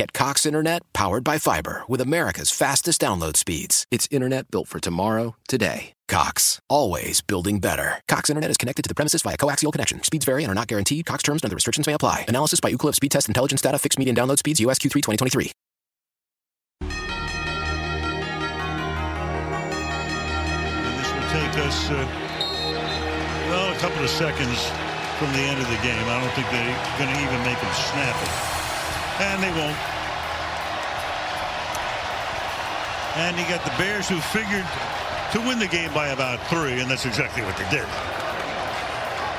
Get Cox Internet powered by fiber with America's fastest download speeds. It's internet built for tomorrow, today. Cox, always building better. Cox Internet is connected to the premises via coaxial connection. Speeds vary and are not guaranteed. Cox terms and other restrictions may apply. Analysis by Ookla Speed Test Intelligence Data. Fixed median download speeds. US Q3 2023. And this will take us, uh, well, a couple of seconds from the end of the game. I don't think they're going to even make them snap it. And they won't. And you got the Bears who figured to win the game by about three, and that's exactly what they did.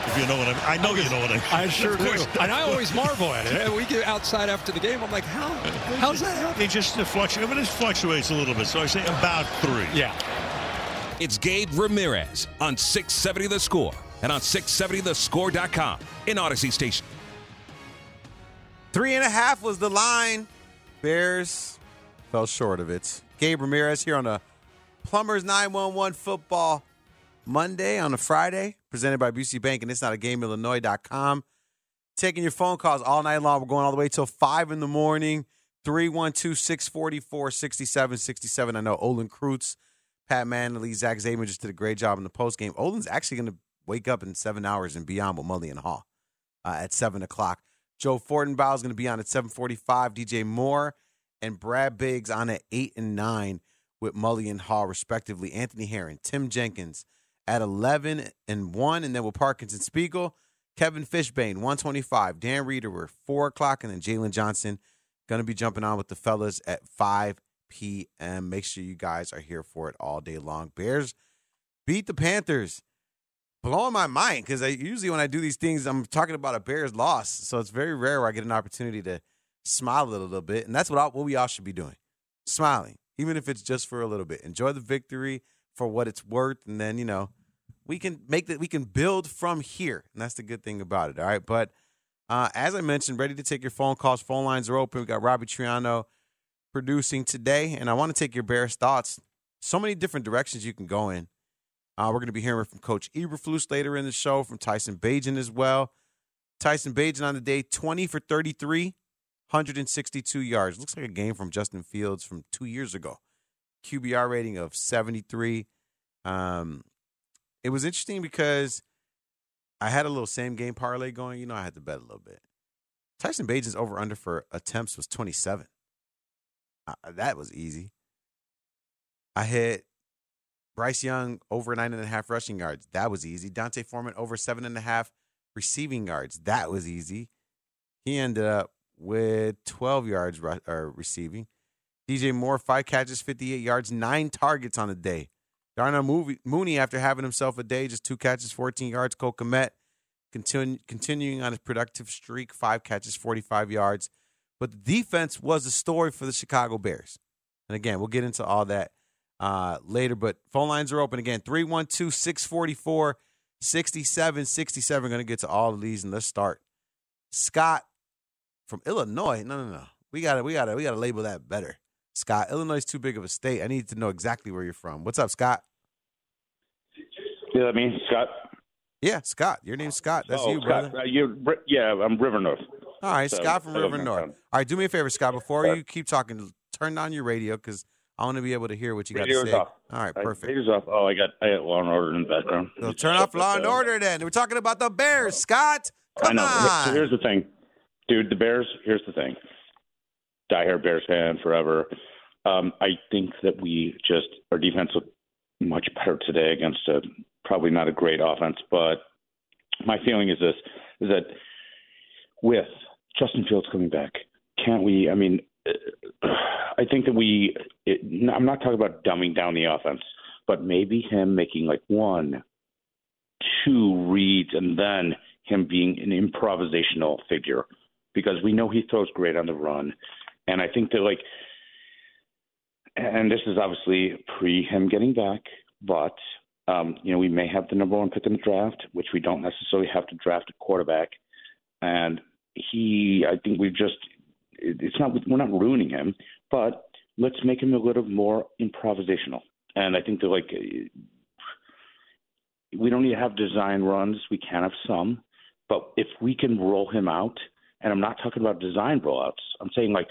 If you know what I mean. I know you know what I mean. I sure do. And I always marvel at it. We get outside after the game. I'm like, how? How's that happen? It just fluctuates. But it fluctuates a little bit. So I say about three. Yeah. It's Gabe Ramirez on 670 The Score and on 670thescore.com in Audacy Station. Three and a half was the line. Bears fell short of it. Gabe Ramirez here on a Plumbers 911 football Monday on a Friday, presented by Busey Bank, and it's not a game, Illinois.com. Taking your phone calls all night long. We're going all the way till 5 in the morning. 312 644 6767. I know Olin Kreutz, Pat Mannelly, Zach Zaidman just did a great job in the post game. Olin's actually going to wake up in seven hours and beyond with Mully and Haugh uh, at 7 o'clock. Joe Fortenbaugh is going to be on at 745. DJ Moore and Brad Biggs on at 8 and 9 with Mully and Haugh, respectively. Anthony Herron, Tim Jenkins at 11 and 1, and then with Parkinson Spiegel, Kevin Fishbain, 125. Dan Wiederer, we're 4 o'clock, and then Jaylon Johnson going to be jumping on with the fellas at 5 p.m. Make sure you guys are here for it all day long. Bears beat the Panthers. Blowing my mind because I usually when I do these things, I'm talking about a Bears loss. So it's very rare where I get an opportunity to smile a little, bit, and that's what all, what we all should be doing, smiling, even if it's just for a little bit. Enjoy the victory for what it's worth, and then you know we can make that we can build from here, and that's the good thing about it. All right, but uh, as I mentioned, ready to take your phone calls. Phone lines are open. We got Robbie Triano producing today, and I want to take your Bears thoughts. So many different directions you can go in. Uh, we're going to be hearing from Coach Eberflus later in the show, from Tyson Bagent as well. Tyson Bagent on the day, 20 for 33, 162 yards. Looks like a game from Justin Fields from two years ago. QBR rating of 73. Um, it was interesting because I had a little same game parlay going. You know, I had to bet a little bit. Tyson Bagent's over under for attempts was 27. Uh, that was easy. I hit Bryce Young over nine and a half rushing yards. That was easy. D'Onta Foreman over seven and a half receiving yards. That was easy. He ended up with 12 yards or receiving. DJ Moore, five catches, 58 yards, nine targets on the day. Darnell Mooney, Mooney, after having himself a day, just two catches, 14 yards. Cole Kmet, continu- continuing on his productive streak, five catches, 45 yards. But the defense was the story for the Chicago Bears. And again, we'll get into all that uh, later. But phone lines are open again 312 644 6767. Going to get to all of these and let's start. Scott from Illinois. No, no, no. We got to we got to we got to label that better. Scott, Illinois is too big of a state. I need to know exactly where you're from. What's up, Scott? Yeah, I mean Scott. Yeah, Scott. Your name's Scott. That's oh, you, Scott. brother. Uh, you, yeah, I'm River North. All right, So, Scott from River North. All right, do me a favor, Scott. Before you keep talking, turn on your radio because I want to be able to hear what you got to say. off. All right, perfect. Radio's off. Oh, I got I got Law and Order in the background. So turn off Law and Order then. We're talking about the Bears, Scott. I Come know. on. So here's the thing, dude. The Bears. Here's the thing. Diehard Bears fan forever. Um, I think that we just our defense looked much better today against a probably not a great offense. But my feeling is this: is that with Justin Fields coming back, can't we? I mean, uh, think that we. It, I'm not talking about dumbing down the offense, but maybe him making like one, two reads, and then him being an improvisational figure, because we know he throws great on the run, and I think that like, and this is obviously pre him getting back, but um, you know we may have the number one pick in the draft, which we don't necessarily have to draft a quarterback, and he, I think we've just it's not we're not ruining him, but let's make him a little more improvisational. And I think that like we don't need to have design runs. We can have some, but if we can roll him out, and I'm not talking about design rollouts. I'm saying like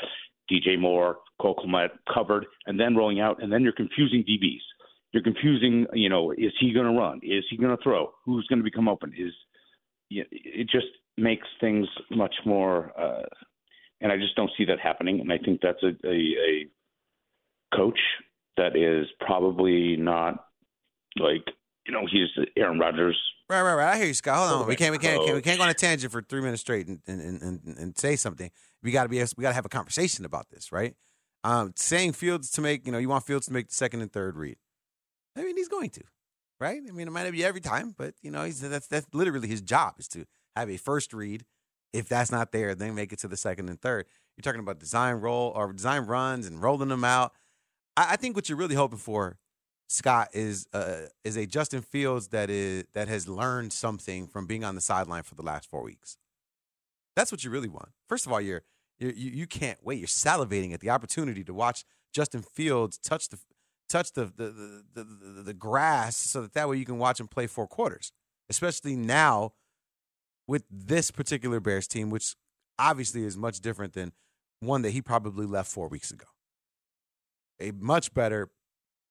DJ Moore, Cole Kmet covered, and then rolling out, and then you're confusing DBs. You're confusing. You know, is he going to run? Is he going to throw? Who's going to become open? Is it just makes things much more. Uh, and I just don't see that happening. And I think that's a, a, a coach that is probably not like you know he's Aaron Rodgers. Right, right, right. I hear you, Scott. Hold on, we can't, we can't, we can't go on a tangent for three minutes straight and and, and, and say something. We got to be, we got to have a conversation about this, right? Um, saying Fields to make, you know, you want Fields to make the second and third read. I mean, he's going to, right? I mean, it might not be every time, but you know, he's that's that's literally his job is to have a first read. If that's not there, then make it to the second and third. You're talking about design roll or design runs and rolling them out. I, I think what you're really hoping for, Scott, is uh, is a Justin Fields that is that has learned something from being on the sideline for the last four weeks. That's what you really want. First of all, you're, you're you you can't wait. You're salivating at the opportunity to watch Justin Fields touch the touch the the, the, the, the grass so that that way you can watch him play four quarters. Especially now with this particular Bears team, which obviously is much different than one that he probably left four weeks ago. A much better,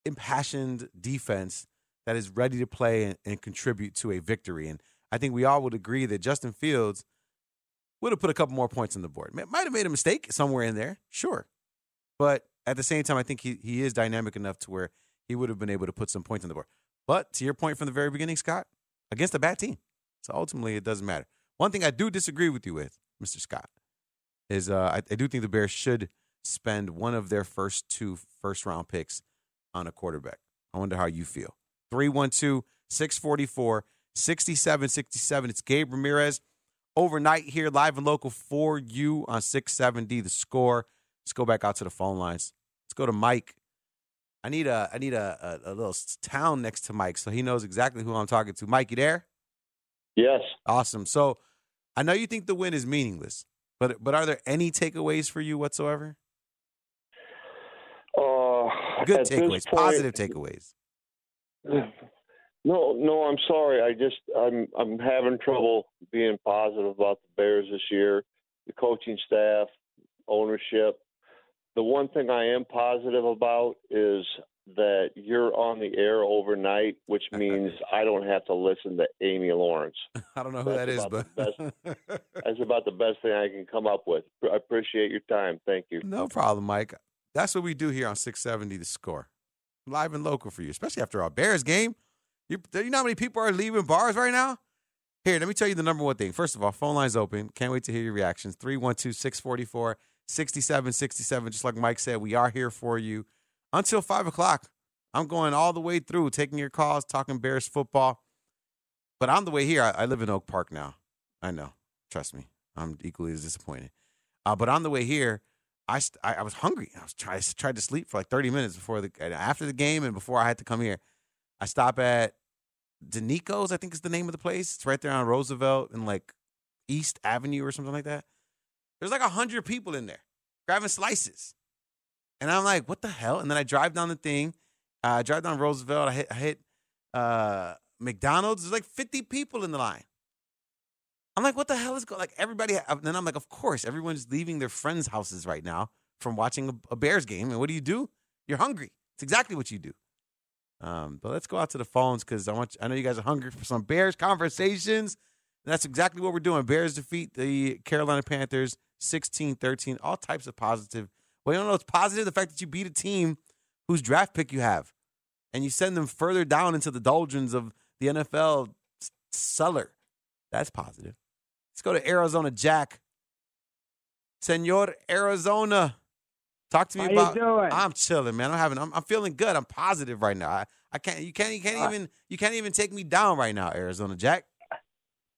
impassioned defense that is ready to play and, and contribute to a victory. And I think we all would agree that Justin Fields would have put a couple more points on the board. Might have made a mistake somewhere in there, sure. But at the same time, I think he, he is dynamic enough to where he would have been able to put some points on the board. But to your point from the very beginning, Scott, against a bad team. So ultimately, it doesn't matter. One thing I do disagree with you with, Mr. Scott, is uh, I, I do think the Bears should spend one of their first two first round picks on a quarterback. I wonder how you feel. 312 644 6767. It's Gabe Ramirez overnight here, live and local for you on 670 The Score. Let's go back out to the phone lines. Let's go to Mike. I need a I need a, a, a little town next to Mike so he knows exactly who I'm talking to. Mike, you there? Yes. Awesome. So I know you think the win is meaningless, but but are there any takeaways for you whatsoever? Uh, Good takeaways, point- positive takeaways. No, no, I'm sorry. I just I'm I'm having trouble being positive about the Bears this year. The coaching staff, ownership. The one thing I am positive about is that you're on the air overnight, which means I don't have to listen to Amy Lawrence. I don't know who That's that is, but the That's about the best thing I can come up with. I appreciate your time. Thank you. no problem, Mike. That's what we do here on 670 The Score. Live and local for you, especially after our Bears game. You, do you know how many people are leaving bars right now? Here, let me tell you the number one thing. First of all, phone lines open. Can't wait to hear your reactions. 312 644 6767. Just like Mike said, we are here for you until 5 o'clock. I'm going all the way through, taking your calls, talking Bears football. But on the way here, I, I live in Oak Park now. I know. Trust me. I'm equally as disappointed. Uh, but on the way here, I, st- I, I was hungry. I was try- I tried to sleep for like 30 minutes before the after the game and before I had to come here. I stop at Danico's, I think is the name of the place. It's right there on Roosevelt and like East Avenue or something like that. There's like a hundred people in there grabbing slices, and I'm like, what the hell? And then I drive down the thing. Uh, I drive down Roosevelt. I hit, I hit uh, McDonald's. There's like 50 people in the line. I'm like, what the hell is going? Like everybody. And then I'm like, of course, everyone's leaving their friends' houses right now from watching a, a Bears game. And what do you do? You're hungry. It's exactly what you do. Um, but let's go out to the phones because I want. You, I know you guys are hungry for some Bears conversations. That's exactly what we're doing. Bears defeat the Carolina Panthers 16-13. All types of positive. Well, you don't know it's positive the fact that you beat a team whose draft pick you have, and you send them further down into the doldrums of the NFL cellar. That's positive. Let's go to Arizona Jack. Senor Arizona. Talk to me How about. you doing? I'm chilling, man. I'm having. I'm, I'm feeling good. I'm positive right now. I, I can't. You can't. You can't Uh, even. You can't even take me down right now, Arizona Jack.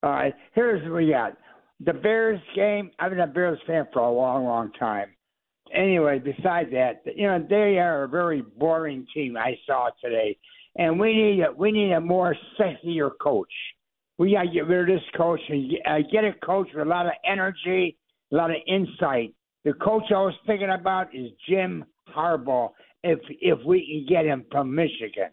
All right, here's what we got. The Bears game. I've been a Bears fan for a long, long time. Anyway, besides that, you know they are a very boring team. I saw today, and we need a we need a more sexier coach. We got to get rid of this coach and get, uh, get a coach with a lot of energy, a lot of insight. The coach I was thinking about is Jim Harbaugh. If if we can get him from Michigan,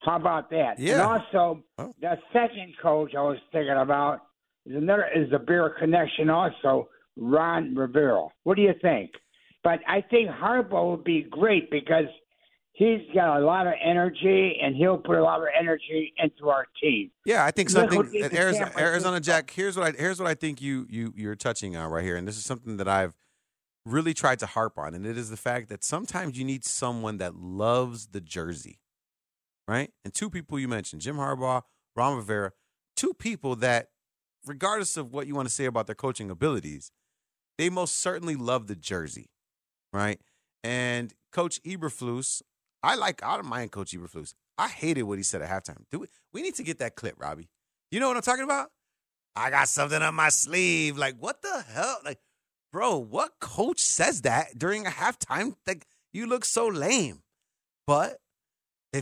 how about that? Yeah. And also, Oh. the second coach I was thinking about is another is the Bear connection. Also, Ron Rivera. What do you think? But I think Harbaugh would be great because he's got a lot of energy and he'll put a lot of energy into our team. Yeah, I think something. what he did to Arizona, Arizona Jack. Here's what I. Here's what I think you you you're touching on right here, and this is something that I've really tried to harp on, and it is the fact that sometimes you need someone that loves the jersey, right? And two people you mentioned, Jim Harbaugh, Ron Rivera, two people that, regardless of what you want to say about their coaching abilities, they most certainly love the jersey, right? And Coach Eberflus, I like. I don't mind Coach Eberflus. I hated what he said at halftime. Do we, we need to get that clip, Robbie. You know what I'm talking about? I got something on my sleeve. Like, what the hell? Like, bro, what coach says that during a halftime? Like, you look so lame. But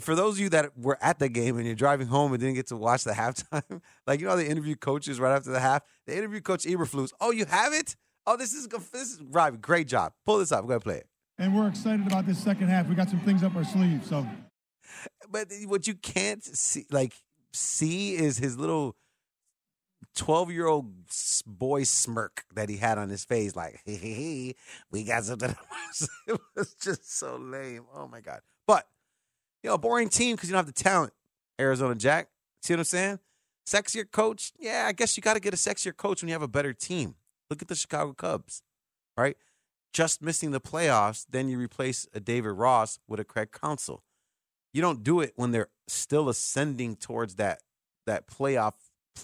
for those of you that were at the game and you're driving home and didn't get to watch the halftime, like you know, they interview coaches right after the half. They interview Coach Eberflus. Oh, you have it? Oh, this is this is Robbie. Great job. Pull this up. We're gonna play it. and we're excited about this second half. We got some things up our sleeve. So But what you can't see, like, see is his little twelve-year-old boy smirk that he had on his face, like, "Hey, hey, hey, we got something." it was just so lame. Oh my god! But you know, boring team because you don't have the talent. Arizona Jack. See what I'm saying? Sexier coach? Yeah, I guess you got to get a sexier coach when you have a better team. Look at the Chicago Cubs, right? Just missing the playoffs, then you replace a David Ross with a Craig Counsell. you don't do it when they're still ascending towards that that playoff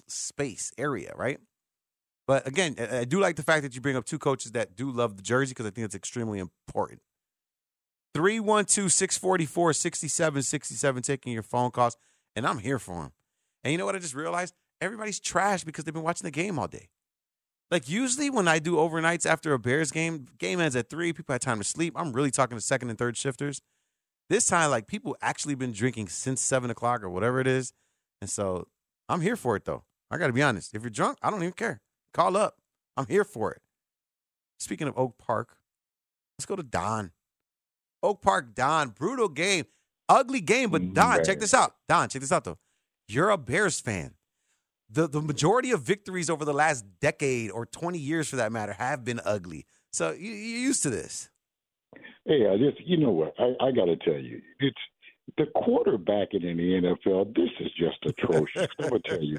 space area, right? But again, I do like the fact that you bring up two coaches that do love the jersey because I think it's extremely important. 312 644 6767, taking your phone calls, and I'm here for them. And you know what I just realized? Everybody's trash because they've been watching the game all day. Like usually when I do overnights after a Bears game, game ends at three, people had time to sleep. I'm really talking to second and third shifters. This time, like people actually been drinking since seven o'clock or whatever it is, and so I'm here for it though. I got to be honest. If you're drunk, I don't even care. Call up. I'm here for it. Speaking of Oak Park, let's go to Don. Oak Park, Don. Brutal game, ugly game, but Don, check this out. Don, check this out though. You're a Bears fan. The the majority of victories over the last decade or 20 years, for that matter, have been ugly. So you, you're used to this. Hey, I just you know what I, I got to tell you, it's the quarterbacking in the NFL. This is just atrocious. I'm gonna tell you,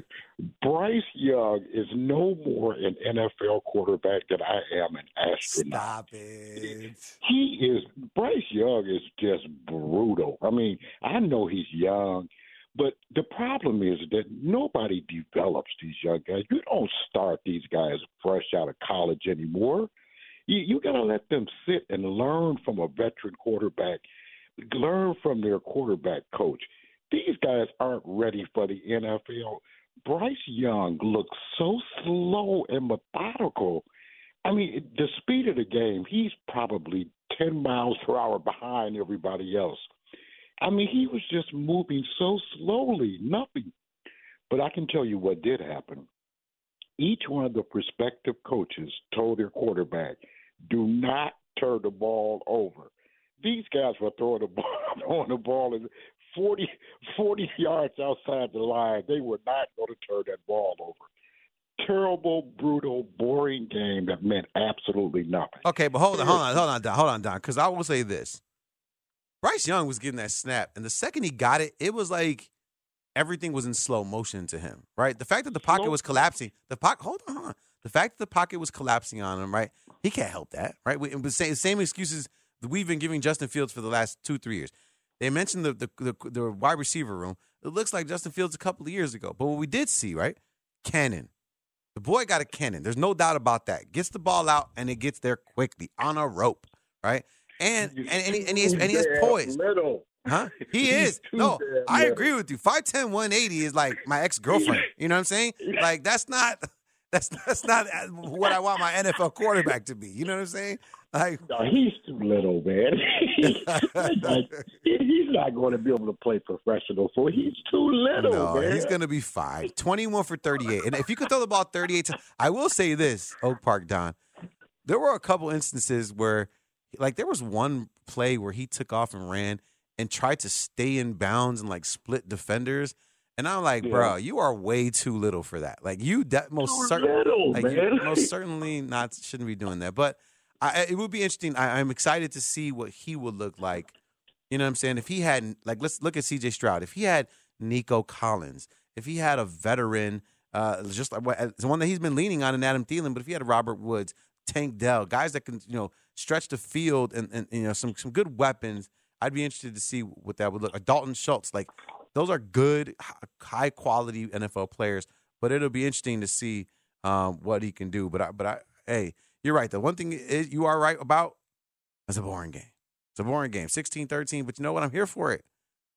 Bryce Young is no more an NFL quarterback than I am an astronaut. Stop it. He is Bryce Young is just brutal. I mean, I know he's young, but the problem is that nobody develops these young guys. You don't start these guys fresh out of college anymore. You, you got to let them sit and learn from a veteran quarterback, learn from their quarterback coach. These guys aren't ready for the NFL. Bryce Young looks so slow and methodical. I mean, the speed of the game, he's probably 10 miles per hour behind everybody else. I mean, he was just moving so slowly, nothing. But I can tell you what did happen. Each one of the prospective coaches told their quarterback, do not turn the ball over. These guys were throwing the ball, throwing the ball 40, 40 yards outside the line. They were not going to turn that ball over. Terrible, brutal, boring game that meant absolutely nothing. Okay, but hold on, hold on, hold on, Don, hold on, Don, because I will say this: Bryce Young was getting that snap, and the second he got it, it was like everything was in slow motion to him. Right, the fact that the pocket was collapsing, the pocket. Hold on. The fact that the pocket was collapsing on him, right? He can't help that, right? We, the same, same excuses that we've been giving Justin Fields for the last two, three years. They mentioned the, the the the wide receiver room. It looks like Justin Fields a couple of years ago, but what we did see, right? Cannon. The boy got a cannon. There's no doubt about that. Gets the ball out and it gets there quickly on a rope, right? And and and he, and he has, and he has Damn poise. Little. Huh? He is. No, I agree with you. 5'10", 180 is like my ex girlfriend. You know what I'm saying? Like that's not that's that's not what I want my NFL quarterback to be. You know what I'm saying? Like No, he's too little, man. Like, he's not going to be able to play professional football. He's too little, no, man. he's gonna be fine. Twenty one for thirty eight. And if you could throw the ball thirty eight times, I will say this, Oak Park Don. There were a couple instances where, like, there was one play where he took off and ran and tried to stay in bounds and like split defenders. And I'm like, Yeah. bro, you are way too little for that. Like, you de- most certainly, like, you most certainly not shouldn't be doing that. But I, it would be interesting. I, I'm excited to see what he would look like. You know what I'm saying? If he had like, let's look at C.J. Stroud. If he had Nico Collins, if he had a veteran, uh, just like the one that he's been leaning on in Adam Thielen, but if he had Robert Woods, Tank Dell, guys that can you know stretch the field and, and you know some some good weapons, I'd be interested to see what that would look. like. Dalton Schultz, like those are good, high quality NFL players, but it'll be interesting to see um, what he can do. But I, but I, hey, you're right. The one thing is you are right about is a boring game. It's a boring game, 16-13, but you know what? I'm here for it.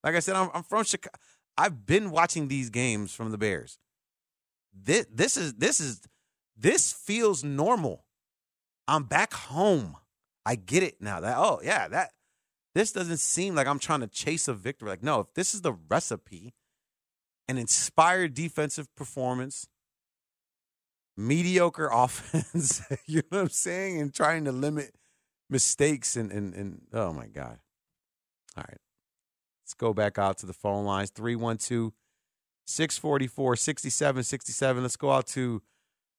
Like I said, I'm, I'm from Chicago. I've been watching these games from the Bears. This, this is this is this feels normal. I'm back home. I get it now. That oh yeah, that this doesn't seem like I'm trying to chase a victory. Like no, if this is the recipe, an inspired defensive performance, mediocre offense, you know what I'm saying, and trying to limit mistakes and and and oh my god. All right. Let's go back out to the phone lines 312 644 6767. Let's go out to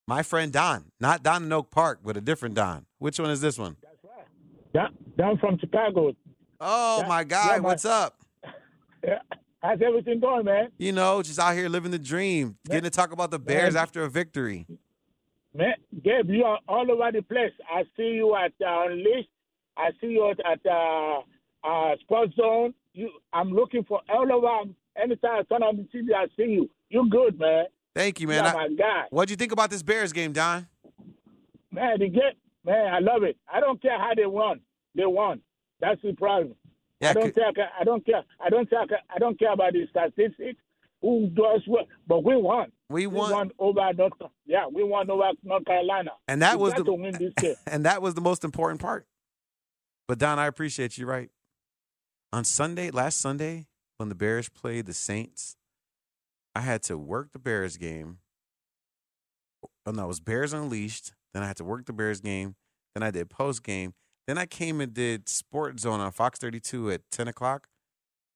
my friend Don. Not Don in Oak Park, but a different Don. Which one is this one? Down, down from Chicago. Oh, Yeah, my God, yeah, my- What's up? Yeah. How's everything going, man? You know, just out here living the dream, getting to talk about the Bears Man. after a victory. Man, Gabe, you are all over the place. I see you at uh, Unleashed. I see you at, at uh, uh, Sports Zone. You, I'm looking for all over. Anytime I turn on the TV, I see you. You good, man. Thank you, man. You I- my guy. What'd you think about this Bears game, Don? Man, the game, man, I love it. I don't care how they won. They won. That's the problem. Yeah, I don't care. I don't care. I don't care. I don't care about the statistics. Who does what? But we won. We won. over North. Yeah, we won over North Carolina. And that We was the to win this game. and that was the most important part. But Don, I appreciate you. Right on Sunday, last Sunday, when the Bears played the Saints, I had to work the Bears game. Oh no, it was Bears Unleashed. Then I had to work the Bears game. Then I did post game. Then I came and did Sports Zone on Fox 32 at 10 o'clock,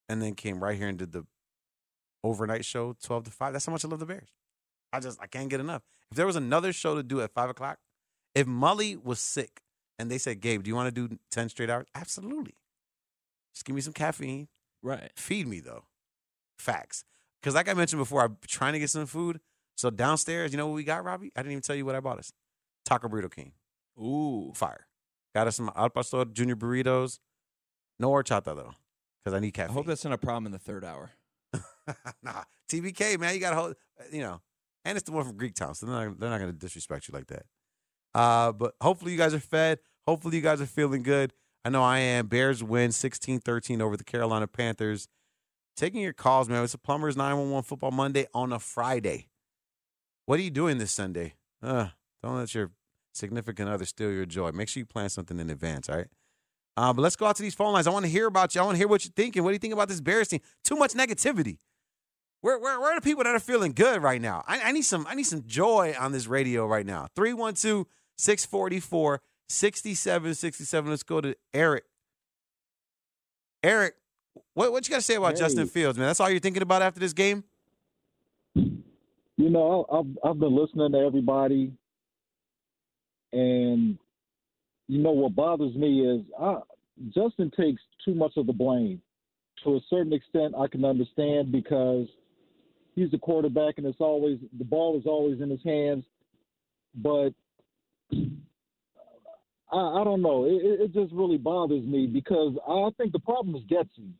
and then came right here and did the overnight show 12 to 5. That's how much I love the Bears. I just I can't get enough. If there was another show to do at five o'clock, if Mully was sick and they said, Gabe, do you want to do 10 straight hours? Absolutely. Just give me some caffeine. Right. Feed me though. Facts. Because like I mentioned before, I'm trying to get some food. So downstairs, you know what we got, Robbie? I didn't even tell you what I bought us. Taco Burrito King. Ooh. Fire. Got us some Al Pastor Junior burritos. No horchata though. Because I need caffeine. I hope that's not a problem in the third hour. nah, TBK, man, you got to hold, you know, and it's the one from Greek Town, so they're not, they're not going to disrespect you like that. Uh, but hopefully you guys are fed. Hopefully you guys are feeling good. I know I am. Bears win 16-13 over the Carolina Panthers. Taking your calls, man. It's a Plumbers 911 Football Monday on a Friday. What are you doing this Sunday? Uh, don't let your significant other steal your joy. Make sure you plan something in advance, all right? Uh, but let's go out to these phone lines. I want to hear about you. I want to hear what you're thinking. What do you think about this Bears team? Too much negativity. Where, where, where are the people that are feeling good right now? I, I need some I need some joy on this radio right now. 312-644-6767. Let's go to Eric. Eric, what, what you got to say about Hey. Justin Fields, man? That's all you're thinking about after this game? You know, I've I've been listening to everybody, and you know what bothers me is I, Justin takes too much of the blame. To a certain extent, I can understand because he's the quarterback, and it's always the ball is always in his hands. But I, I don't know. It, it- just really bothers me because I think the problem is Getsy.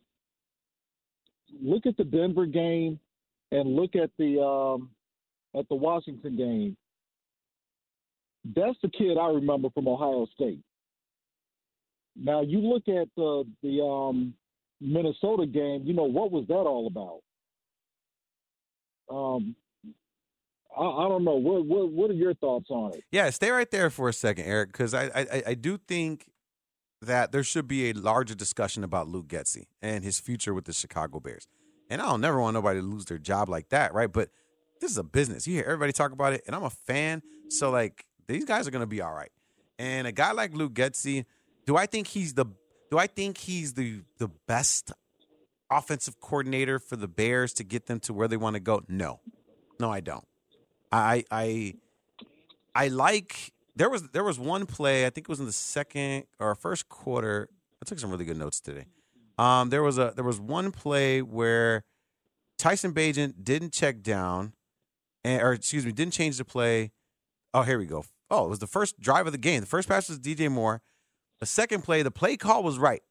Look at the Denver game, and look at the um, at the Washington game. That's the kid I remember from Ohio State. Now you look at the the um, Minnesota game. You know what was that all about? Um, I, I don't know. What, what what are your thoughts on it? Yeah, stay right there for a second, Eric, because I, I I do think that there should be a larger discussion about Luke Getsy and his future with the Chicago Bears. And I don't never want nobody to lose their job like that, right? But this is a business. You hear everybody talk about it, and I'm a fan, so like these guys are gonna be all right. And a guy like Luke Getsy, do I think he's the do I think he's the the best offensive coordinator for the Bears to get them to where they want to go? No. No, I don't. I I I like there was there was one play, I think it was in the second or first quarter. I took some really good notes today. Um, there was a there was one play where Tyson Bagent didn't check down, and or excuse me, didn't change the play. Oh, here we go. Oh, it was the first drive of the game. The first pass was DJ Moore. The second play, the play call was right,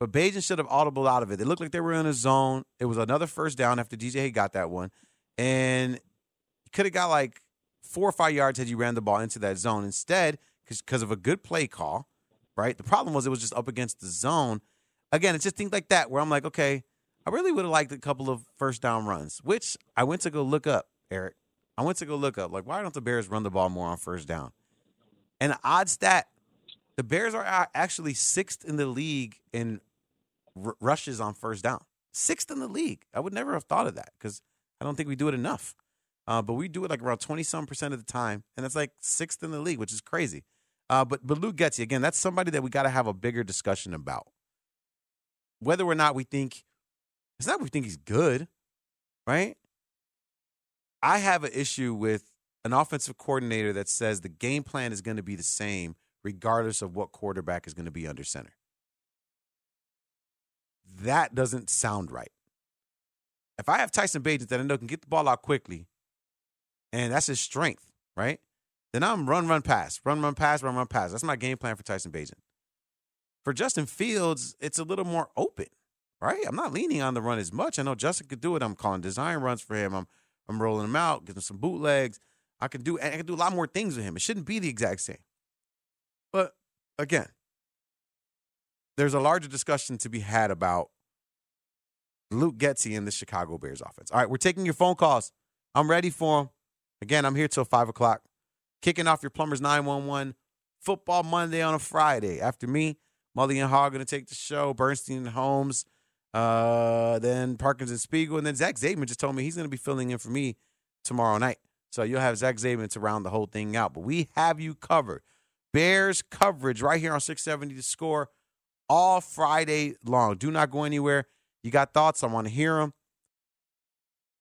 but Bagent should have audible out of it. It looked like they were in a zone. It was another first down after DJ got that one, and could have got like four or five yards had you ran the ball into that zone. Instead, because of a good play call, right? The problem was it was just up against the zone. Again, it's just things like that where I'm like, okay, I really would have liked a couple of first down runs, which I went to go look up, Eric. I went to go look up, like, why don't the Bears run the ball more on first down? And an odd stat the Bears are actually sixth in the league in r- rushes on first down. Sixth in the league. I would never have thought of that because I don't think we do it enough. Uh, but we do it like around 20 some percent of the time. And that's like sixth in the league, which is crazy. Uh, but, but Luke Getsy, again, that's somebody that we got to have a bigger discussion about. Whether or not we think, it's not we think he's good, right? I have an issue with an offensive coordinator that says the game plan is going to be the same regardless of what quarterback is going to be under center. That doesn't sound right. If I have Tyson Bagent that I know can get the ball out quickly, and that's his strength, right? Then I'm run, run, pass, run, run, pass, run, run, pass. That's my game plan for Tyson Bagent. For Justin Fields, it's a little more open, right? I'm not leaning on the run as much. I know Justin could do it. I'm calling design runs for him. I'm I'm rolling him out, getting some bootlegs. I can do I can do a lot more things with him. It shouldn't be the exact same. But again, there's a larger discussion to be had about Luke Getsy and the Chicago Bears offense. All right, we're taking your phone calls. I'm ready for them. Again, I'm here till 5 o'clock. Kicking off your Plumbers 911 Football Monday on a Friday. After me, Mully and Haugh going to take the show. Bernstein and Holmes. Uh, then Parkinson Spiegel. And then Zach Zaidman just told me he's going to be filling in for me tomorrow night. So you'll have Zach Zaidman to round the whole thing out. But we have you covered. Bears coverage right here on 670 to score all Friday long. Do not go anywhere. You got thoughts? I want to hear them.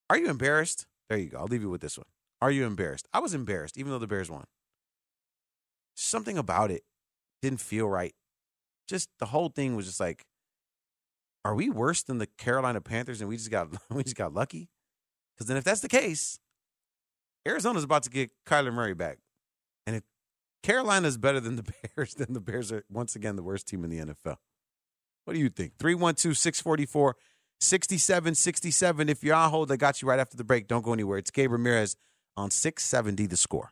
Are you embarrassed? There you go. I'll leave you with this one. Are you embarrassed? I was embarrassed, even though the Bears won. Something about it didn't feel right. Just the whole thing was just like, are we worse than the Carolina Panthers and we just got we just got lucky? Because then if that's the case, Arizona's about to get Kyler Murray back. And if Carolina's better than the Bears, then the Bears are once again the worst team in the NFL. What do you think? 312 644 6767. If you're on hold, I got you right after the break. Don't go anywhere. It's Gabe Ramirez on 670 The Score.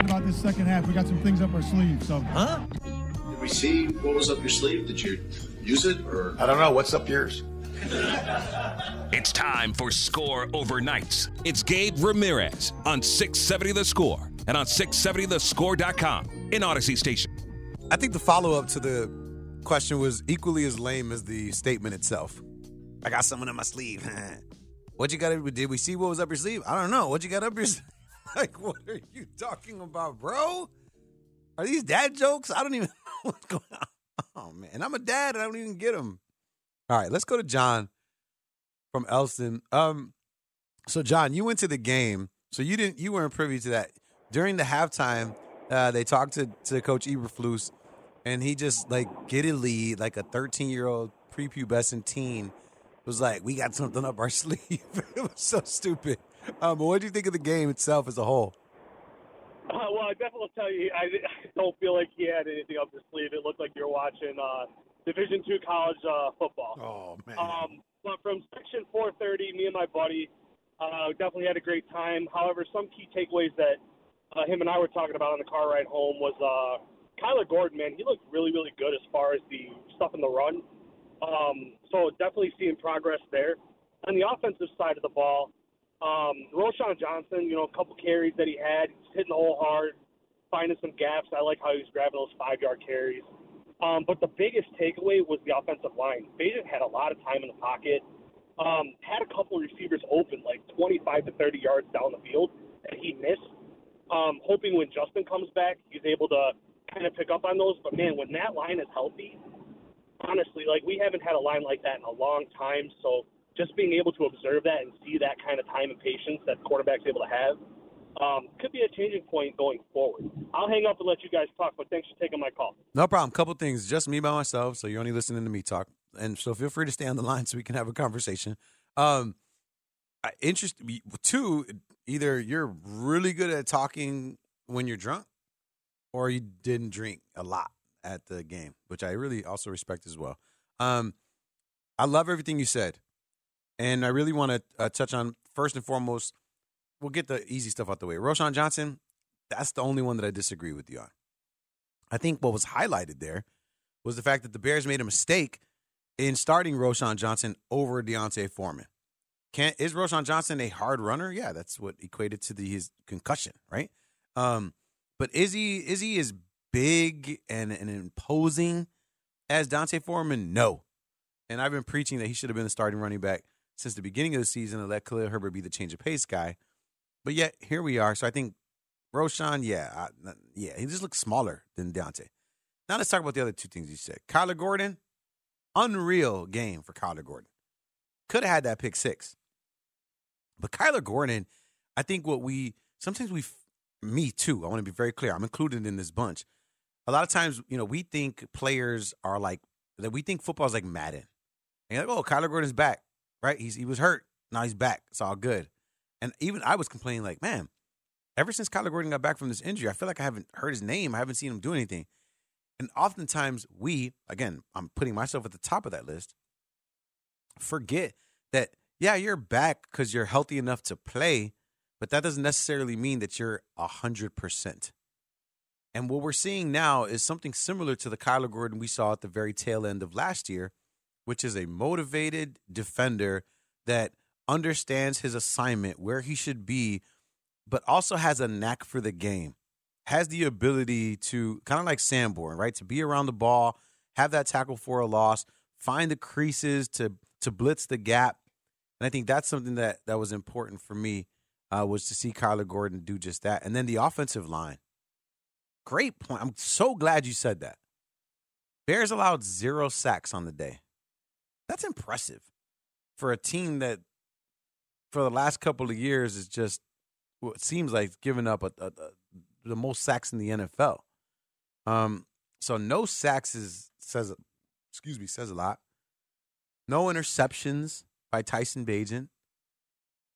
About this second half, we got some things up our sleeve. So, huh? Did we see what was up your sleeve? Did you use it or? I don't know. What's up yours? It's time for Score Overnights. It's Gabe Ramirez on 670 The Score and on 670thescore.com in Audacy Station. I think the follow up to the question was equally as lame as the statement itself. I got someone in my sleeve. what you got? Did we see what was up your sleeve? I don't know. What you got up your sleeve? like, what are you talking about, bro? Are these dad jokes? I don't even know what's going on. Oh man, I'm a dad and I don't even get them. All right, let's go to John from Elston. Um, so John, you went to the game, so you didn't, you weren't privy to that during the halftime. Uh, they talked to to Coach Eberflus, and he just like giddily, like a 13 year old prepubescent teen was like, "We got something up our sleeve." it was so stupid. Um, but what do you think of the game itself as a whole? Uh, well, I definitely will tell you, I, I don't feel like he had anything up his sleeve. It looked like you're watching uh, Division two college uh, football. Oh man! Um, but from section 430, me and my buddy uh, definitely had a great time. However, some key takeaways that uh, him and I were talking about on the car ride home was uh, Kyler Gordon. Man, he looked really, really good as far as the stuff in the run. Um, so definitely seeing progress there. On the offensive side of the ball, um, Roschon Johnson, you know, a couple carries that he had, he's hitting the hole hard, finding some gaps. I like how he was grabbing those five yard carries. Um, but the biggest takeaway was the offensive line. Bagent had a lot of time in the pocket, um, had a couple receivers open, like 25 to 30 yards down the field, that he missed. Um, hoping when Justin comes back, he's able to kind of pick up on those. But man, when that line is healthy, honestly, like we haven't had a line like that in a long time. So just being able to observe that and see that kind of time and patience that quarterback's able to have um, could be a changing point going forward. I'll hang up and let you guys talk, but thanks for taking my call. No problem. Couple things. Just me by myself, so you're only listening to me talk, and so feel free to stay on the line so we can have a conversation. Um, interest two. Either you're really good at talking when you're drunk, or you didn't drink a lot at the game, which I really also respect as well. Um, I love everything you said. And I really want to uh, touch on first and foremost. We'll get the easy stuff out the way. Roschon Johnson, that's the only one that I disagree with you on. I think what was highlighted there was the fact that the Bears made a mistake in starting Roschon Johnson over D'Onta Foreman. Can is Roschon Johnson a hard runner? Yeah, that's what equated to the, his concussion, right? Um, but is he is he as big and, and imposing as D'Onta Foreman? No. And I've been preaching that he should have been the starting running back since the beginning of the season and let Khalil Herbert be the change of pace guy. But yet here we are. So I think Roschon, yeah, I, yeah, he just looks smaller than D'Onta. Now let's talk about the other two things you said. Kyler Gordon, unreal game for Kyler Gordon. Could have had that pick six. But Kyler Gordon, I think what we sometimes we, me too. I want to be very clear. I'm included in this bunch. A lot of times, you know, we think players are like that. We think football is like Madden. And you're like, oh, Kyler Gordon's back right? He's he was hurt. Now he's back. It's all good. And even I was complaining, like, man, ever since Kyler Gordon got back from this injury, I feel like I haven't heard his name. I haven't seen him do anything. And oftentimes we, again, I'm putting myself at the top of that list, forget that, yeah, you're back because you're healthy enough to play, but that doesn't necessarily mean that you're 100%. And what we're seeing now is something similar to the Kyler Gordon we saw at the very tail end of last year, which is a motivated defender that understands his assignment, where he should be, but also has a knack for the game, has the ability to kind of like Sanborn, right? To be around the ball, have that tackle for a loss, find the creases to to blitz the gap. And I think that's something that that was important for me uh, was to see Kyler Gordon do just that. And then the offensive line. Great point. I'm so glad you said that. Bears allowed zero sacks on the day. That's impressive for a team that, for the last couple of years, is just what seems like giving up a, a, a, the most sacks in the NFL. Um, so no sacks is says, excuse me, says a lot. No interceptions by Tyson Bagent.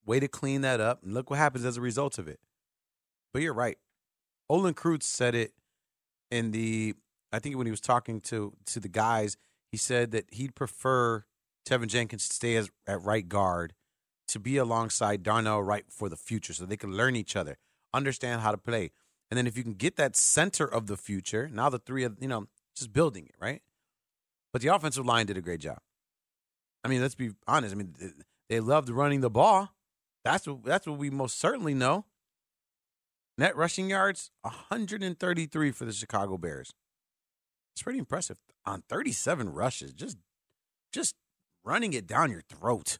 Way to clean that up, and look what happens as a result of it. But you're right. Olin Kreutz said it in the I think when he was talking to to the guys, he said that he'd prefer Teven Jenkins to stay as, at right guard to be alongside Darnell Wright for the future so they can learn each other, understand how to play. And then if you can get that center of the future, now the three of, you know, just building it, right? But the offensive line did a great job. I mean, let's be honest. I mean, they loved running the ball. That's what that's what we most certainly know. Net rushing yards, 133 for the Chicago Bears. It's pretty impressive on 37 rushes. Just just running it down your throat.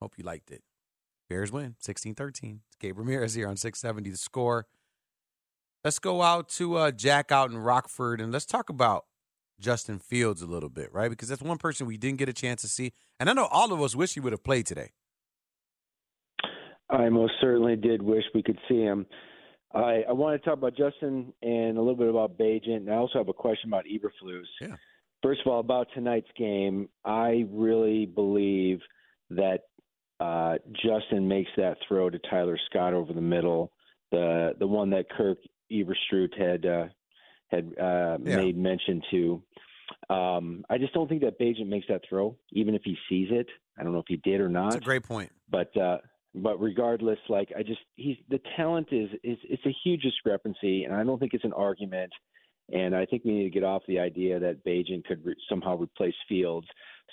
Hope you liked it. Bears win 16-13. It's Gabe Ramirez here on 670 the score. Let's go out to uh, Jack out in Rockford and let's talk about Justin Fields a little bit, right? Because that's one person we didn't get a chance to see. And I know all of us wish he would have played today. I most certainly did wish we could see him. I, I want to talk about Justin and a little bit about Bagent, and I also have a question about Eberflus. Yeah. First of all, about tonight's game, I really believe that uh, Justin makes that throw to Tyler Scott over the middle, the the one that Kirk Eberflus had uh, had uh, Yeah. made mention to. Um, I just don't think that Bagent makes that throw, even if he sees it. I don't know if he did or not. That's a great point. But uh, but regardless, like I just he's the talent is is it's a huge discrepancy, and I don't think it's an argument. And I think we need to get off the idea that Bagent could re- somehow replace Fields.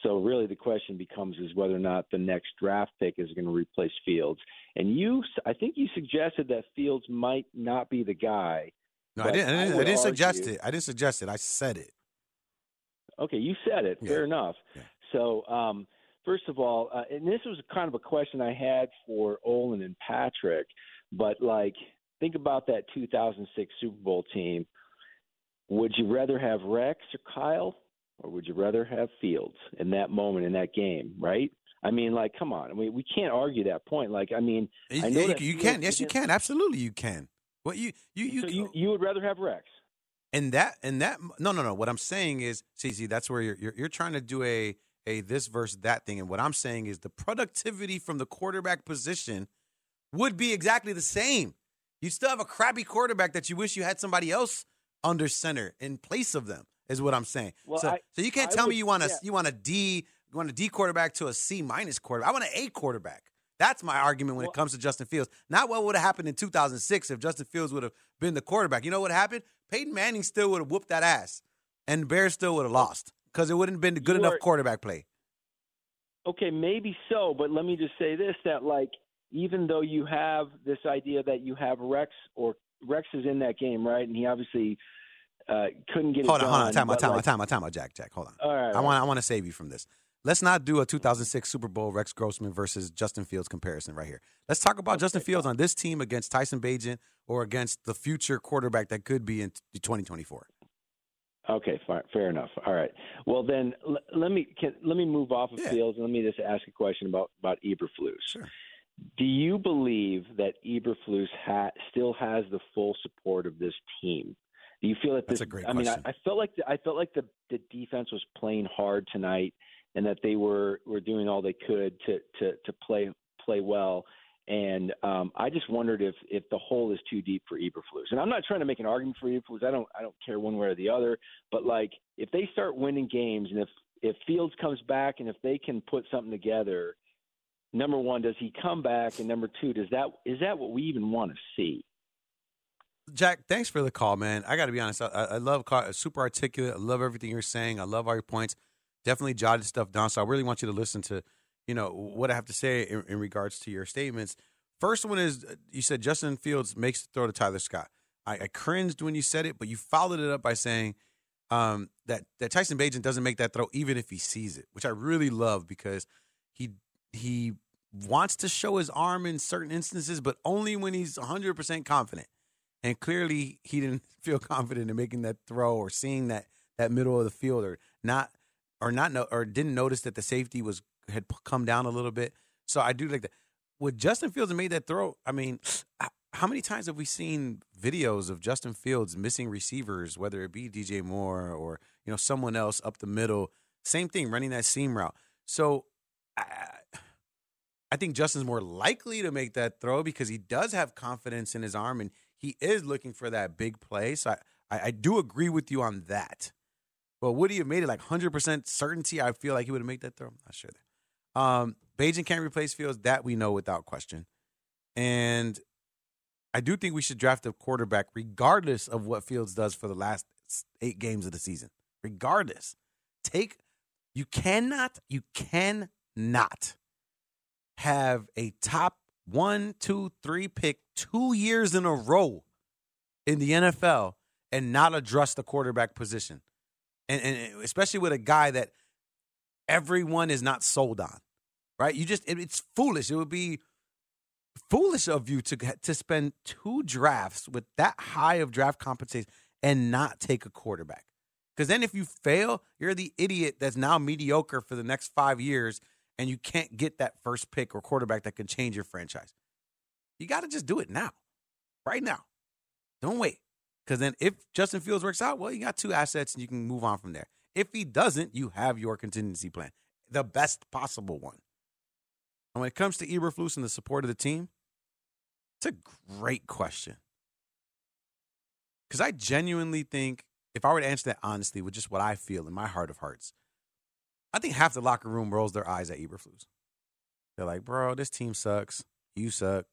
So really, the question becomes is whether or not the next draft pick is going to replace Fields. And you, I think you suggested that Fields might not be the guy. No, I didn't. I didn't, I would didn't suggest it. I didn't suggest it. I said it. Okay, you said it. Yeah. Fair enough. So, um, first of all, uh, and this was kind of a question I had for Olin and Patrick, but like, think about that 2006 Super Bowl team. Would you rather have Rex or Kyle, or would you rather have Fields in that moment in that game? Right? I mean, like, come on. I mean, we can't argue that point. Like, I mean, You, I know you- you can. Yes, you can. Absolutely, you can. What you you you So you you would rather have Rex? and that and that no no no. What I'm saying is, see, see, that's where you're you're, you're trying to do a a this versus that thing, and what I'm saying is the productivity from the quarterback position would be exactly the same. You still have a crappy quarterback that you wish you had somebody else under center in place of them. Is what I'm saying. Well, so I- so you can't I tell would- me you want a yeah. you want a D you want a D quarterback to a C minus quarterback. I want an A quarterback. That's my argument when it comes to Justin Fields. Not what would have happened in 2006 if Justin Fields would have been the quarterback. You know what happened? Peyton Manning still would have whooped that ass, and Bears still would have lost because it wouldn't have been good enough quarterback play. Okay, maybe so, but let me just say this: that like, even though you have this idea that you have Rex or Rex is in that game, right? And he obviously uh, couldn't get Hold it on, done. hold on, time out, time out, time out, time out, Jack, Jack. Hold on. All right, I want I want to save you from this. Let's not do a 2006 Super Bowl Rex Grossman versus Justin Fields comparison right here. Let's talk about Justin Fields on this team against Tyson Bagent or against the future quarterback that could be in 2024. Okay, fair, fair enough. All right. Well, then l- let me can, let me move off of Fields and let me just ask a question about about Eberflus. Sure. Do you believe that Eberflus ha- still has the full support of this team? Do you feel that this? That's a great I mean, I. I felt like the, I felt like the the defense was playing hard tonight, and that they were were doing all they could to to to play play well. And um, I just wondered if if the hole is too deep for Eberflus. And I'm not trying to make an argument for Eberflus. I don't I don't care one way or the other. But like if they start winning games, and if if Fields comes back, and if they can put something together, number one, does he come back? And number two, does that is that what we even want to see? Jack, thanks for the call, man. I got to be honest. I, I love car, super articulate. I love everything you're saying. I love all your points. Definitely jotted stuff down. So I really want you to listen to, you know, what I have to say in, in regards to your statements. First one is uh, you said Justin Fields makes the throw to Tyler Scott. I, I cringed when you said it, but you followed it up by saying um, that that Tyson Bagent doesn't make that throw even if he sees it, which I really love because he he wants to show his arm in certain instances, but only when he's 100% confident. And clearly, he didn't feel confident in making that throw or seeing that that middle of the field, or not, or not, no, or didn't notice that the safety was had come down a little bit. So I do like that. With Justin Fields made that throw, I mean, how many times have we seen videos of Justin Fields missing receivers, whether it be DJ Moore or you know someone else up the middle? Same thing, running that seam route. So I, I think Justin's more likely to make that throw because he does have confidence in his arm and he is looking for that big play. So I, I, I do agree with you on that. But would he have made it like 100% certainty? I feel like he would have made that throw. I'm not sure. Um, Bagent can't replace Fields. That we know without question. And I do think we should draft a quarterback regardless of what Fields does for the last eight games of the season. Regardless. Take, you cannot, you cannot have a top one, two, three pick two years in a row in the NFL and not address the quarterback position. And, and especially with a guy that everyone is not sold on, right? You just, it, it's foolish. It would be foolish of you to, to spend two drafts with that high of draft compensation and not take a quarterback. Because then if you fail, you're the idiot that's now mediocre for the next five years and you can't get that first pick or quarterback that can change your franchise. You got to just do it now, right now. Don't wait. Because then if Justin Fields works out, well, you got two assets and you can move on from there. If he doesn't, you have your contingency plan, the best possible one. And when it comes to Eberflus and the support of the team, it's a great question. Because I genuinely think, if I were to answer that honestly with just what I feel in my heart of hearts, I think half the locker room rolls their eyes at Eberflus. They're like, bro, this team sucks. You suck.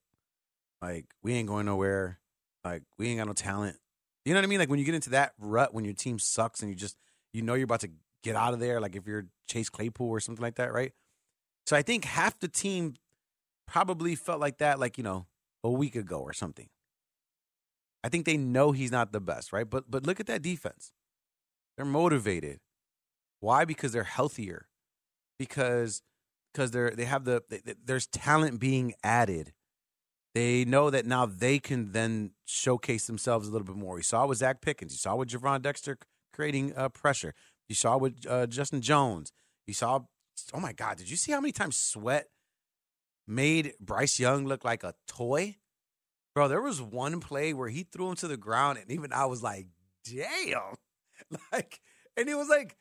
Like, we ain't going nowhere. Like, we ain't got no talent. You know what I mean? Like, when you get into that rut, when your team sucks and you just, you know, you're about to get out of there, like if you're Chase Claypool or something like that, right? So I think half the team probably felt like that, like, you know, a week ago or something. I think they know he's not the best, right? But but look at that defense. They're motivated. Why? Because they're healthier. Because because they're they have the they, there's talent being added. They know that now they can then showcase themselves a little bit more. You saw with Zacch Pickens. You saw with Gervon Dexter creating uh, pressure. You saw with uh, Justin Jones. You saw. Oh my God! Did you see how many times Sweat made Bryce Young look like a toy? Bro, there was one play where he threw him to the ground, and even I was like, "Damn!" Like, and it was like,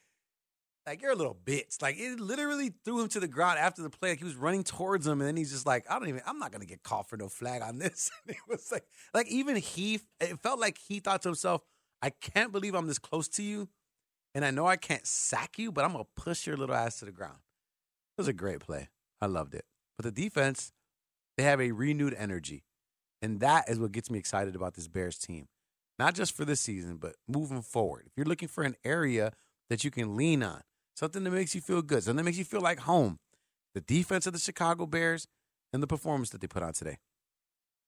like you're a little bitch. Like it literally threw him to the ground after the play. Like he was running towards him, and then he's just like, "I don't even. I'm not gonna get called for no flag on this." And it was like, like even he, it felt like he thought to himself, "I can't believe I'm this close to you, and I know I can't sack you, but I'm gonna push your little ass to the ground." It was a great play. I loved it. But the defense, they have a renewed energy. And that is what gets me excited about this Bears team. Not just for this season, but moving forward. If you're looking for an area that you can lean on, something that makes you feel good, something that makes you feel like home, the defense of the Chicago Bears and the performance that they put on today.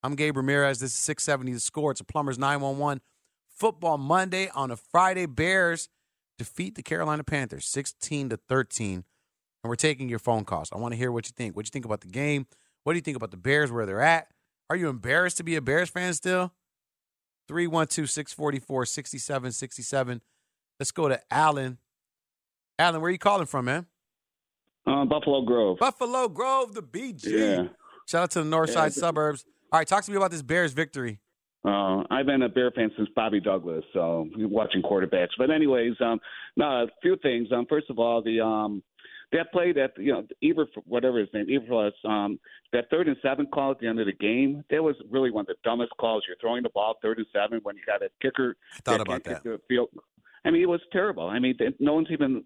I'm Gabe Ramirez. This is 670 The Score. It's a Plumbers 911 football Monday on a Friday. Bears defeat the Carolina Panthers 16 to 13. And we're taking your phone calls. I want to hear what you think. What do you think about the game? What do you think about the Bears, where they're at? Are you embarrassed to be a Bears fan still? 312 644 6767. Let's go to Allen. Allen, where are you calling from, man? Uh, Buffalo Grove. Buffalo Grove, the BG. Yeah. Shout out to the north side yeah. suburbs. All right, talk to me about this Bears victory. Uh, I've been a Bear fan since Bobby Douglass, so watching quarterbacks. But anyways, um, no, a few things. Um, first of all, the um, that play that you know Eber whatever his name Eberflus um that third and seven call at the end of the game that was really one of the dumbest calls. You're throwing the ball third and seven when you got a kicker. I thought about that. The field. I mean, it was terrible. I mean, no one's even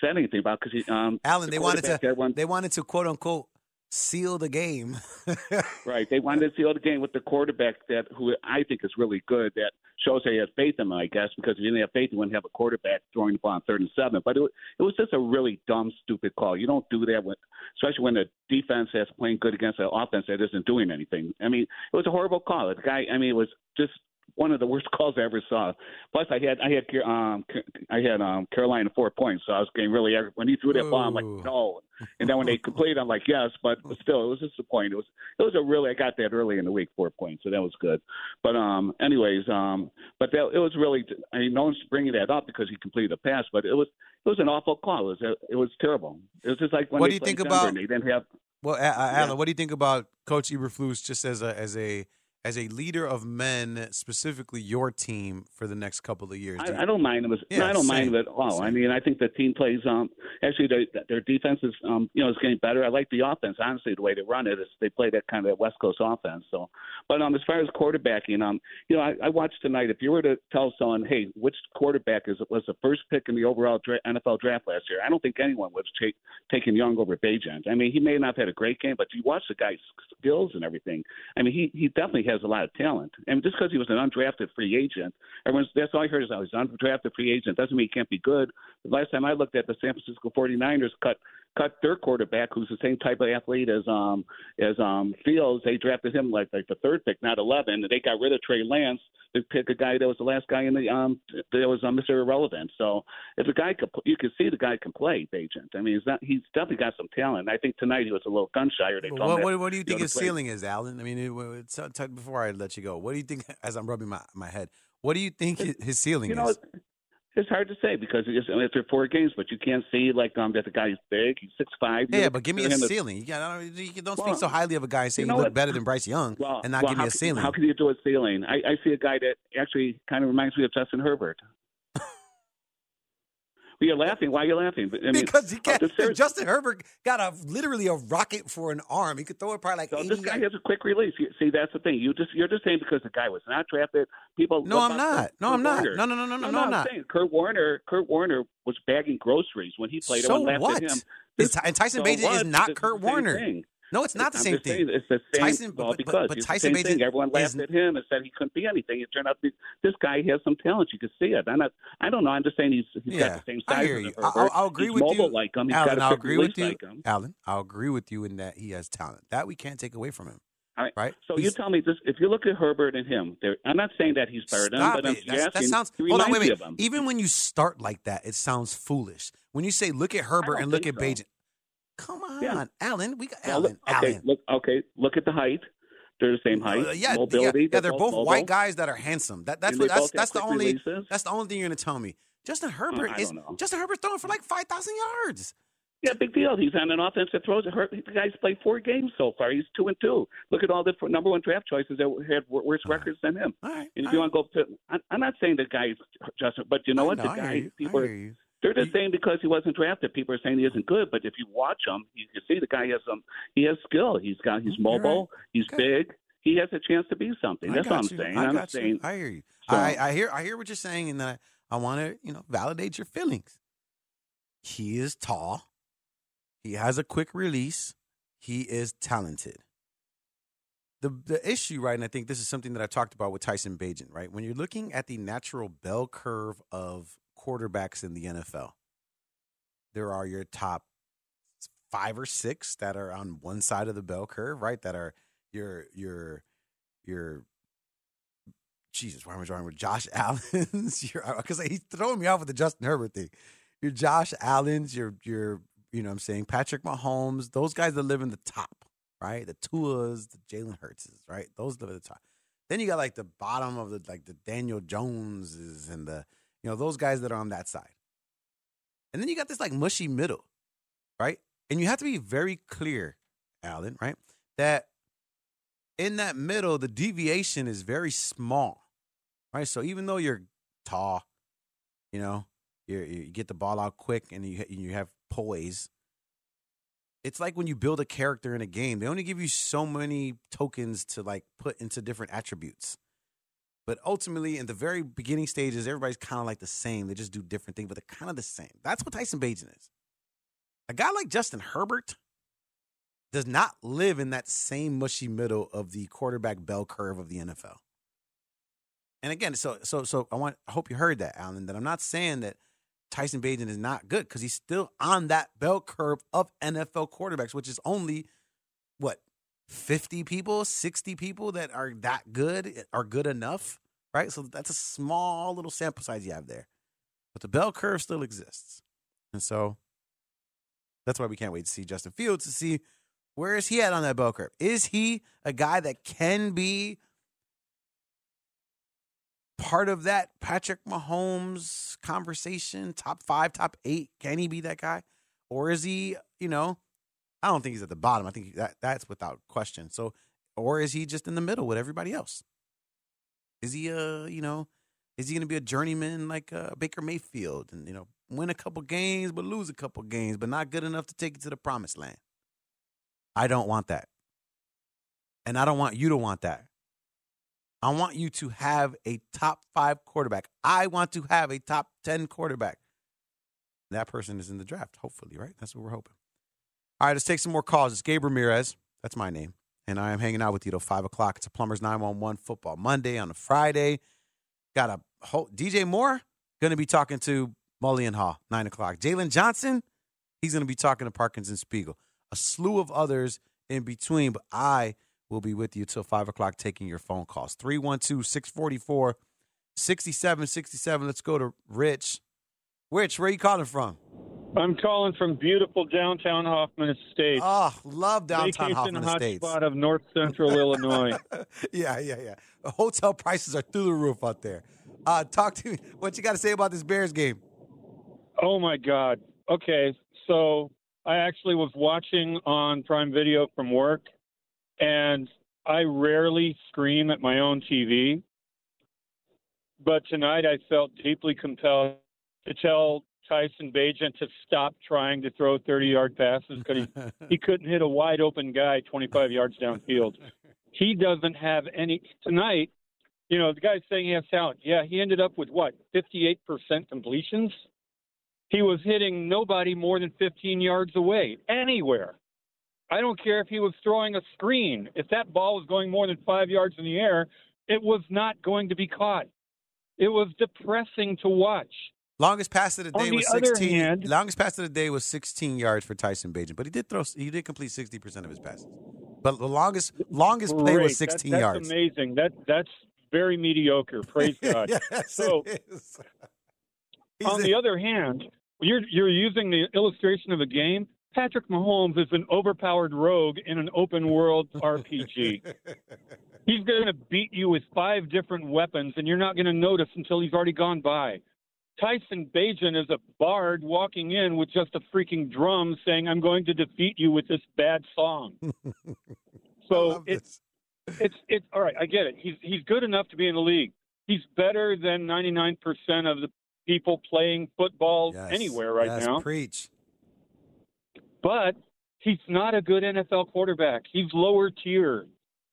said anything about because um, Alan. The they wanted to. One, they wanted to quote unquote seal the game. right. They wanted to seal the game with the quarterback that who I think is really good. That shows they has faith in him, I guess, because if he didn't have faith, he wouldn't have a quarterback throwing the ball on third and seven. But it, was, it was just a really dumb, stupid call. You don't do that when, especially when the defense has playing good against an offense that isn't doing anything. I mean, it was a horrible call. The guy, I mean, it was just one of the worst calls I ever saw. Plus, I had I had um I had um Carolina four points, so I was getting really when he threw that ball, I'm like no, and then when they completed, I'm like yes, but still, it was disappointing. It was it was a really I got that early in the week four points, so that was good. But um, anyways, um, but that it was really I mean no one's bringing that up because he completed a pass, but it was it was an awful call. It was it was terrible. It was just like when what do you think Denver about? they didn't have. Well, uh, Alan, yeah. what do you think about Coach Eberflus just as a as a as a leader of men, specifically your team for the next couple of years? I, I don't mind them. As, Yeah, no, I don't mind same, them at all. I mean, I think the team plays. Um, actually, their, their defense is, um, you know, is getting better. I like the offense. Honestly, the way they run it is they play that kind of West Coast offense. So, but um, as far as quarterbacking, um, you know, I, I watched tonight. If you were to tell someone, hey, which quarterback is was the first pick in the overall dra- NFL draft last year, I don't think anyone would have ta- taken Young over Bagent. I mean, he may not have had a great game, but you watch the guy's skills and everything. I mean, he he definitely has a lot of talent. And just because he was an undrafted free agent, everyone's that's all I heard is oh, he's an undrafted free agent. Doesn't mean he can't be good. The last time I looked at the San Francisco 49ers cut cut their quarterback, who's the same type of athlete as um as um Fields. They drafted him like like the third pick, not 11. And they got rid of Trey Lance to pick a guy that was the last guy in the um that was um, Mr. Irrelevant. So if a guy could, you can see the guy can play. Bagent. I mean, he's not. He's definitely got some talent. I think tonight he was a little gun shy. Or they told him What, what, what do you think his play- ceiling is, Alan? I mean, it, it, so- before I let you go, what do you think? As I'm rubbing my, my head, what do you think his, his ceiling You know, is? It's, hard to say because it's, it's four games, but you can't see like um that the guy is big. He's six five. Yeah, but give me a ceiling. You, got, I don't, you don't speak so highly of a guy and say you you, know look what? better than Bryce Young Well, and not well, give me a can- ceiling. How can you do a ceiling? I, I see a guy that actually kind of reminds me of Justin Herbert. Well, you're laughing. Why are you laughing? I mean, because he can't. Justin Herbert got a literally a rocket for an arm. He could throw it probably like So 80 this guy yards. has a quick release. You, see, that's the thing. You just you're just saying because the guy was not drafted. People. No, I'm not. Kurt- No, Kurt I'm not. No, no, no, no, no, no, I'm not. saying Kurt Warner. Kurt Warner was bagging groceries when he played. So what? him. It's- and Tyson So Bagent is not Kurt Warner. thing. No, it's not the I'm same thing. saying It's the same. Tyson- but- but- because but it's Tyson the same thing. Everyone laughed at him and said he couldn't be anything. It turned out to be, this guy has some talent. You can see it. I'm not. I don't know. I'm just saying he's he's Yeah, got the same I hear you. I'll, I'll agree he's with mobile you, like him. He's Alan. got a I'll agree with you, like him. Alan. I'll agree with you in that he has talent. That we can't take away from him. All right. Right? So you tell me this: if you look at Herbert and him, I'm not saying that he's better than him, but I'm asking. that sounds. Hold on, wait, wait. Even when you start like that, it sounds foolish. When you say look at Herbert and look at so. Bagent, come on, Yeah. Alan. We got Well, Alan. look, okay, look, okay, look at the height. They're the same height. Uh, yeah, Mobility. yeah, yeah, they're both mobile. white guys that are handsome. That, that's what that's that's the only releases. that's the only thing you're gonna tell me. Justin Herbert I is know. Justin Herbert throwing for like five thousand yards. Yeah, big deal. He's on an offense that throws. Her- The guy's played four games so far. He's two and two. Look at all the number one draft choices that had wor- worse records than him. All right, And if all you want to go to, I'm- I'm not saying the guy's Justin, but you know I what? know, the guy. People, are, hear you. They're just saying because he wasn't drafted. People are saying he isn't good, but if you watch him, you can see the guy has some. He has skill. He's got. He's mobile. He's big. He has a chance to be something. That's all I'm you. saying. I I'm got not you. saying. I hear you. So- I, I hear I hear what you're saying, and I, I want to you know validate your feelings. He is tall. He has a quick release. He is talented. The the issue, right, and I think this is something that I talked about with Tyson Bagent, right? When you're looking at the natural bell curve of quarterbacks in the NFL, there are your top five or six that are on one side of the bell curve, right? That are your your your Jesus, why am I drawing with Josh Allen's? Because uh, he's throwing me off with the Justin Herbert thing. Your Josh Allen's, your your you know what I'm saying Patrick Mahomes, those guys that live in the top, right? The Tuas, the Jalen Hurtses, right? Those live at the top. Then you got like the bottom of the like the Daniel Joneses and the you know those guys that are on that side. And then you got this like mushy middle, right? And you have to be very clear, Alan, right? That in that middle, the deviation is very small, right? So even though you're tall, you know, you get the ball out quick and you you have poise. It's like when you build a character in a game, they only give you so many tokens to like put into different attributes. But ultimately, in the very beginning stages, everybody's kind of like the same. They just do different things, but they're kind of the same. That's what Tyson Bagent is. A guy like Justin Herbert does not live in that same mushy middle of the quarterback bell curve of the NFL. And again, so so so I want I hope you heard that, Alan, that I'm not saying that Tyson Bagent is not good because he's still on that bell curve of NFL quarterbacks, which is only what 50 people, 60 people that are that good, eh, are good enough, right? So that's a small little sample size you have there. But the bell curve still exists. And so that's why we can't wait to see Justin Fields to see where is he at on that bell curve? Is he a guy that can be part of that Patrick Mahomes conversation, top five, top eight? Can he be that guy? Or is he, you know, I don't think he's at the bottom. I think that that's without question. So or is he just in the middle with everybody else? Is he a you know? Is he going to be a journeyman like uh, Baker Mayfield and you know win a couple games but lose a couple games but not good enough to take it to the promised land? I don't want that, and I don't want you to want that. I want you to have a top five quarterback. I want to have a top 10 quarterback. That person is in the draft, hopefully, right? That's what we're hoping. All right, let's take some more calls. It's Gabe Ramirez. That's my name. And I am hanging out with you till 5 o'clock. It's a Plumbers 911 football Monday on a Friday. Got a whole DJ Moore going to be talking to Mully and Haugh, 9 o'clock. Jaylon Johnson, he's going to be talking to Parkins and Spiegel. A slew of others in between, but I We'll be with you till 5 o'clock taking your phone calls. 312 644 6767. Let's go to Rich. Rich, where are you calling from? I'm calling from beautiful downtown Hoffman Estates. Oh, love downtown Vacation Hoffman hot Estates. spot of north central Illinois. yeah, yeah, yeah. The hotel prices are through the roof out there. Uh, talk to me. What you got to say about this Bears game? Oh my God. Okay, so I actually was watching on Prime Video from work, and I rarely scream at my own TV. But tonight I felt deeply compelled to tell Tyson Bagent to stop trying to throw 30 yard passes because he, he couldn't hit a wide open guy 25 yards downfield. He doesn't have any. Tonight, you know, the guy's saying he has talent. Yeah, he ended up with what, 58% completions? He was hitting nobody more than 15 yards away, anywhere. I don't care if he was throwing a screen. If that ball was going more than five yards in the air, it was not going to be caught. It was depressing to watch. Longest pass of the day the was 16. hand- longest pass of the day was 16 yards for Tyson Bagent, but he did throw. He did complete 60 percent of his passes. But the longest longest play Great. was That- 16 that's yards. amazing. That that's very mediocre. Praise God. yes, so, on the other hand, you're you're using the illustration of a game. Patrick Mahomes is an overpowered rogue in an open world RPG. He's going to beat you with five different weapons, and you're not going to notice until he's already gone by. Tyson Bagent is a bard walking in with just a freaking drum saying, I'm going to defeat you with this bad song. so it's it's it's all right, I get it. He's he's good enough to be in the league. He's better than 99% of the people playing football Yes. anywhere right Yes, now. Preach. But he's not a good NFL quarterback. He's lower tier.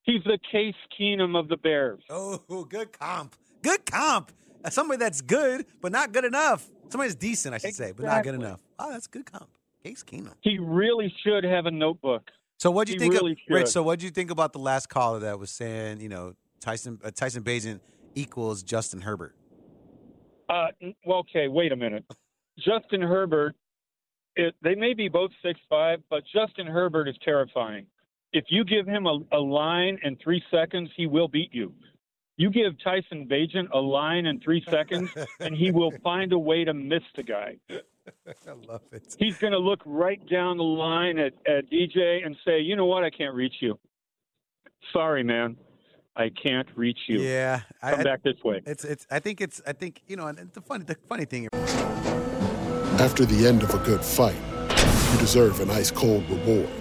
He's the Case Keenum of the Bears. Oh, good comp. Good comp. Somebody that's good, but not good enough. Somebody that's decent, I should say, but not good enough. Oh, that's good comp. Case Keenum. He really should have a notebook. So what do you He think really of Rich? So what do you think about the last caller that was saying, you know, Tyson uh, Tyson Bagent equals Justin Herbert? Uh, well, okay, wait a minute. Justin Herbert, it, they may be both six five, but Justin Herbert is terrifying. If you give him a, a line in three seconds, he will beat you. You give Tyson Bagent a line in three seconds, and he will find a way to miss the guy. I love it. He's going to look right down the line at, at DJ and say, "You know what? I can't reach you. Sorry, man, I can't reach you. Yeah, I- come I- back this way." It's it's. I think it's. I think you know. And the funny the funny thing. After the end of a good fight, you deserve an ice cold reward.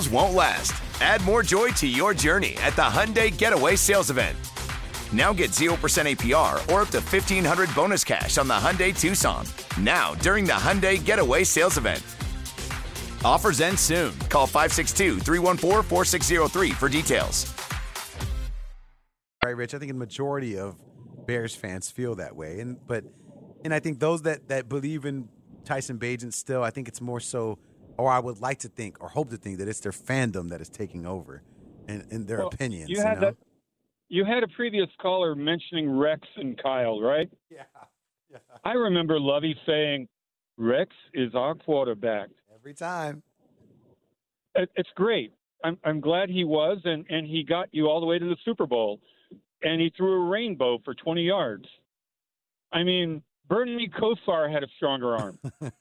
won't last. Add more joy to your journey at the Hyundai Getaway Sales Event. Now get 0% APR or up to 1500 bonus cash on the Hyundai Tucson. Now, during the Hyundai Getaway Sales Event. Offers end soon. Call 562 314 4603 for details. Right, Rich. I think the majority of Bears fans feel that way, and but and I think those that that believe in Tyson Bagent still, I think it's more so, or I would like to think or hope to think that it's their fandom that is taking over, and, and their Well, opinions. You You, had know? that. You had a previous caller mentioning Rex and Kyle, right? Yeah. yeah. I remember Lovie saying, "Rex is our quarterback." Every time. It, it's great. I'm I'm glad he was, and and he got you all the way to the Super Bowl, and he threw a rainbow for 20 yards. I mean, Bernie Kosar had a stronger arm.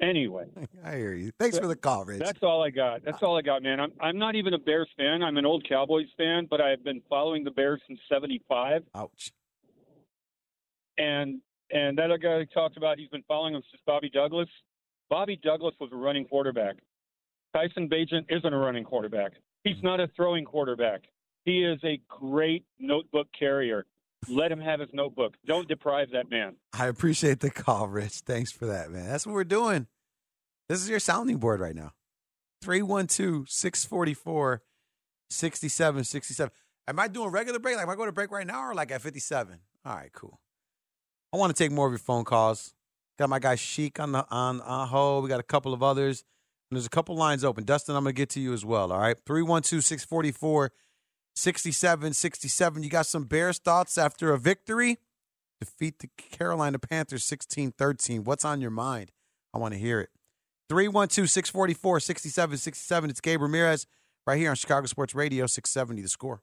Anyway, I hear you. Thanks for the call, Rich. That's all I got. That's all I got, man. I'm I'm not even a Bears fan. I'm an old Cowboys fan, but I've been following the Bears since '75. Ouch. And and that other guy talked about he's been following him since Bobby Douglass. Bobby Douglass was a running quarterback. Tyson Bagent isn't a running quarterback. He's hmm. not a throwing quarterback. He is a great notebook carrier. Let him have his notebook. Don't deprive that man. I appreciate the call, Rich. Thanks for that, man. That's what we're doing. This is your sounding board right now. 312 644 6767. Am I doing regular break? Like, am I going to break right now or like at 57? All right, cool. I want to take more of your phone calls. Got my guy Sheik on the on, on hold. We got a couple of others. And there's a couple lines open. Dustin, I'm going to get to you as well. All right. 312 644 6767. You got some Bears thoughts after a victory? Defeat the Carolina Panthers 16 13. What's on your mind? I want to hear it. 312 644 6767. It's Gabe Ramirez right here on Chicago Sports Radio 670 The Score.